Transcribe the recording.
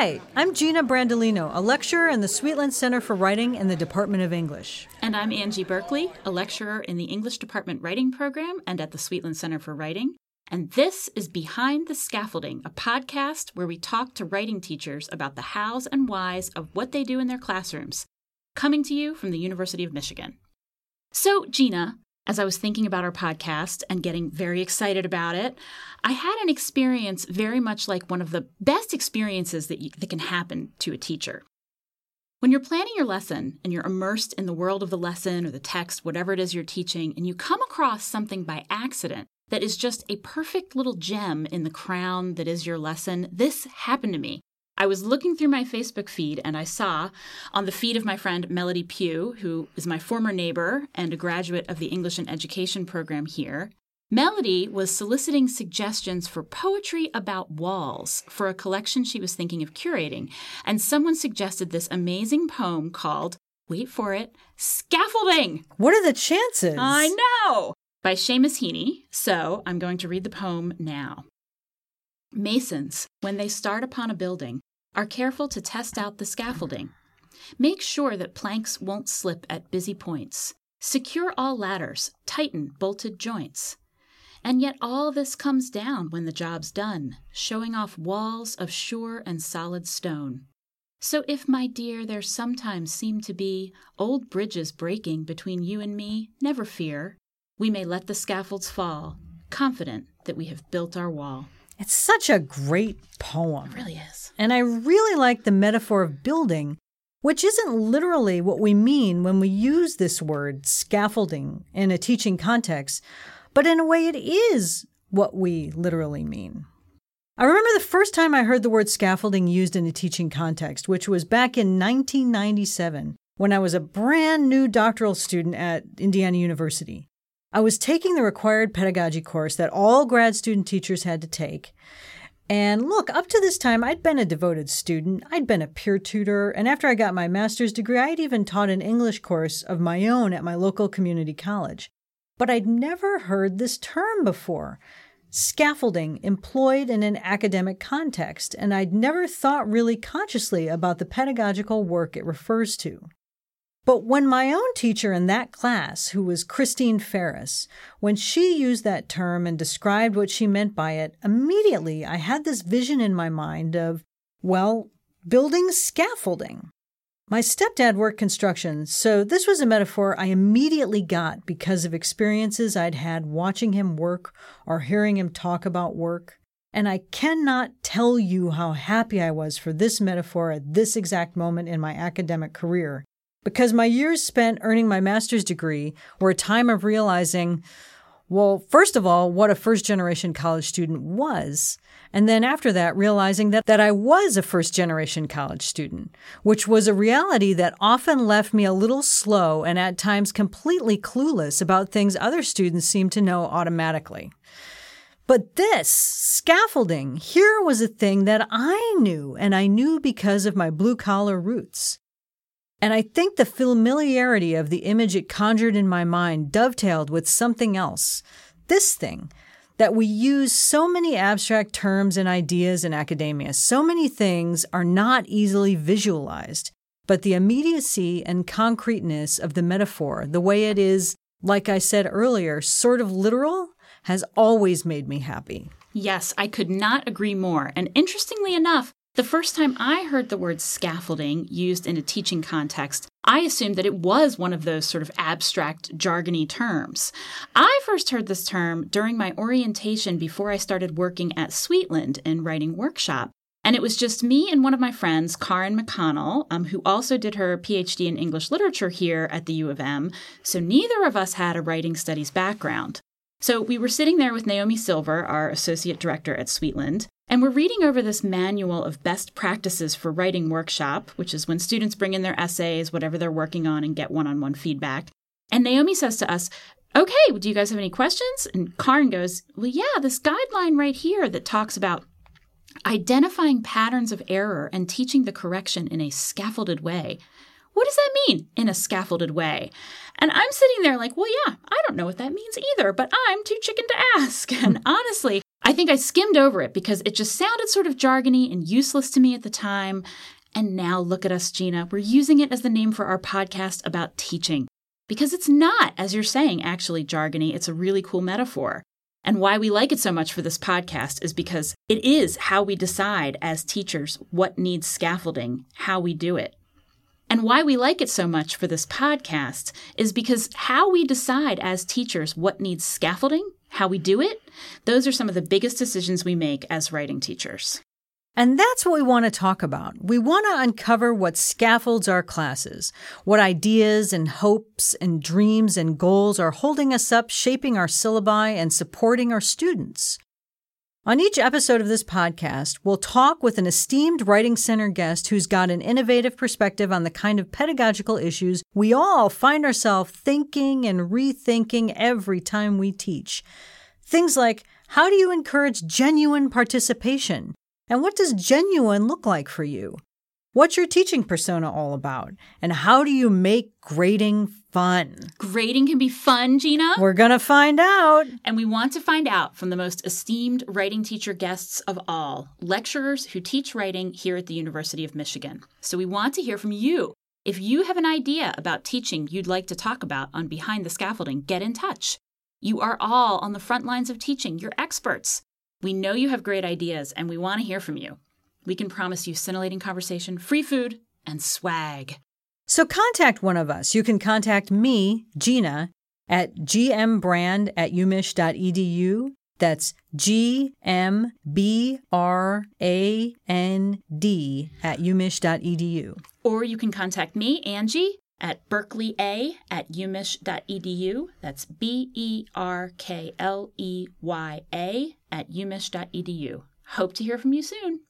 Hi, I'm Gina Brandolino, a lecturer in the Sweetland Center for Writing in the Department of English. And I'm Angie Berkley, a lecturer in the English Department Writing Program and at the Sweetland Center for Writing. And this is Behind the Scaffolding, a podcast where we talk to writing teachers about the hows and whys of what they do in their classrooms, coming to you from the University of Michigan. So, Gina, as I was thinking about our podcast and getting very excited about it, I had an experience very much like one of the best experiences that, you, that can happen to a teacher. When you're planning your lesson and you're immersed in the world of the lesson or the text, whatever it is you're teaching, and you come across something by accident that is just a perfect little gem in the crown that is your lesson, this happened to me. I was looking through my Facebook feed and I saw on the feed of my friend Melody Pugh, who is my former neighbor and a graduate of the English and Education program here. Melody was soliciting suggestions for poetry about walls for a collection she was thinking of curating, and someone suggested this amazing poem called, wait for it, Scaffolding! What are the chances? I know! By Seamus Heaney, so I'm going to read the poem now. Masons, when they start upon a building, are careful to test out the scaffolding. Make sure that planks won't slip at busy points. Secure all ladders, tighten bolted joints. And yet all this comes down when the job's done, showing off walls of sure and solid stone. So if, my dear, there sometimes seem to be old bridges breaking between you and me, never fear. We may let the scaffolds fall, confident that we have built our wall. It's such a great poem. It really is. And I really like the metaphor of building, which isn't literally what we mean when we use this word, scaffolding, in a teaching context, but in a way it is what we literally mean. I remember the first time I heard the word scaffolding used in a teaching context, which was back in 1997 when I was a brand new doctoral student at Indiana University. I was taking the required pedagogy course that all grad student teachers had to take. And look, up to this time, I'd been a devoted student, I'd been a peer tutor, and after I got my master's degree, I'd even taught an English course of my own at my local community college. But I'd never heard this term before scaffolding employed in an academic context, and I'd never thought really consciously about the pedagogical work it refers to. But when my own teacher in that class, who was Christine Farris, when she used that term and described what she meant by it, immediately I had this vision in my mind of, well, building scaffolding. My stepdad worked construction, so this was a metaphor I immediately got because of experiences I'd had watching him work or hearing him talk about work. And I cannot tell you how happy I was for this metaphor at this exact moment in my academic career because my years spent earning my master's degree were a time of realizing, well, first of all, what a first generation college student was. And then after that, realizing that, that I was a first generation college student, which was a reality that often left me a little slow and at times completely clueless about things other students seemed to know automatically. But this, scaffolding, here was a thing that I knew, and I knew because of my blue collar roots. And I think the familiarity of the image it conjured in my mind dovetailed with something else. This thing that we use so many abstract terms and ideas in academia. So many things are not easily visualized, but the immediacy and concreteness of the metaphor, the way it is, like I said earlier, sort of literal, has always made me happy. Yes, I could not agree more. And interestingly enough, the first time I heard the word scaffolding used in a teaching context, I assumed that it was one of those sort of abstract, jargony terms. I first heard this term during my orientation before I started working at Sweetland in writing workshop. And it was just me and one of my friends, Karen McConnell, um, who also did her PhD in English literature here at the U of M. So neither of us had a writing studies background. So we were sitting there with Naomi Silver, our associate director at Sweetland, and we're reading over this manual of best practices for writing workshop, which is when students bring in their essays, whatever they're working on, and get one on one feedback. And Naomi says to us, Okay, do you guys have any questions? And Karen goes, Well, yeah, this guideline right here that talks about identifying patterns of error and teaching the correction in a scaffolded way. what does that mean in a scaffolded way? And I'm sitting there like, well, yeah, I don't know what that means either, but I'm too chicken to ask. And honestly, I think I skimmed over it because it just sounded sort of jargony and useless to me at the time. And now look at us, Gina. We're using it as the name for our podcast about teaching because it's not, as you're saying, actually jargony. It's a really cool metaphor. And why we like it so much for this podcast is because it is how we decide as teachers what needs scaffolding, how we do it. And why we like it so much for this podcast is because how we decide as teachers what needs scaffolding, how we do it, those are some of the biggest decisions we make as writing teachers. And that's what we want to talk about. We want to uncover what scaffolds our classes, what ideas and hopes and dreams and goals are holding us up, shaping our syllabi, and supporting our students. On each episode of this podcast, we'll talk with an esteemed Writing Center guest who's got an innovative perspective on the kind of pedagogical issues we all find ourselves thinking and rethinking every time we teach. Things like how do you encourage genuine participation? And what does genuine look like for you? What's your teaching persona all about? And how do you make grading fun? Grading can be fun, Gina. We're going to find out. And we want to find out from the most esteemed writing teacher guests of all, lecturers who teach writing here at the University of Michigan. So we want to hear from you. If you have an idea about teaching you'd like to talk about on Behind the Scaffolding, get in touch. You are all on the front lines of teaching. You're experts. We know you have great ideas and we want to hear from you. We can promise you scintillating conversation, free food, and swag. So contact one of us. You can contact me, Gina, at gmbrand at umich.edu. That's G M B R A N D at umich.edu. Or you can contact me, Angie, at berkleya at umich.edu. That's B E R K L E Y A at umich.edu. Hope to hear from you soon.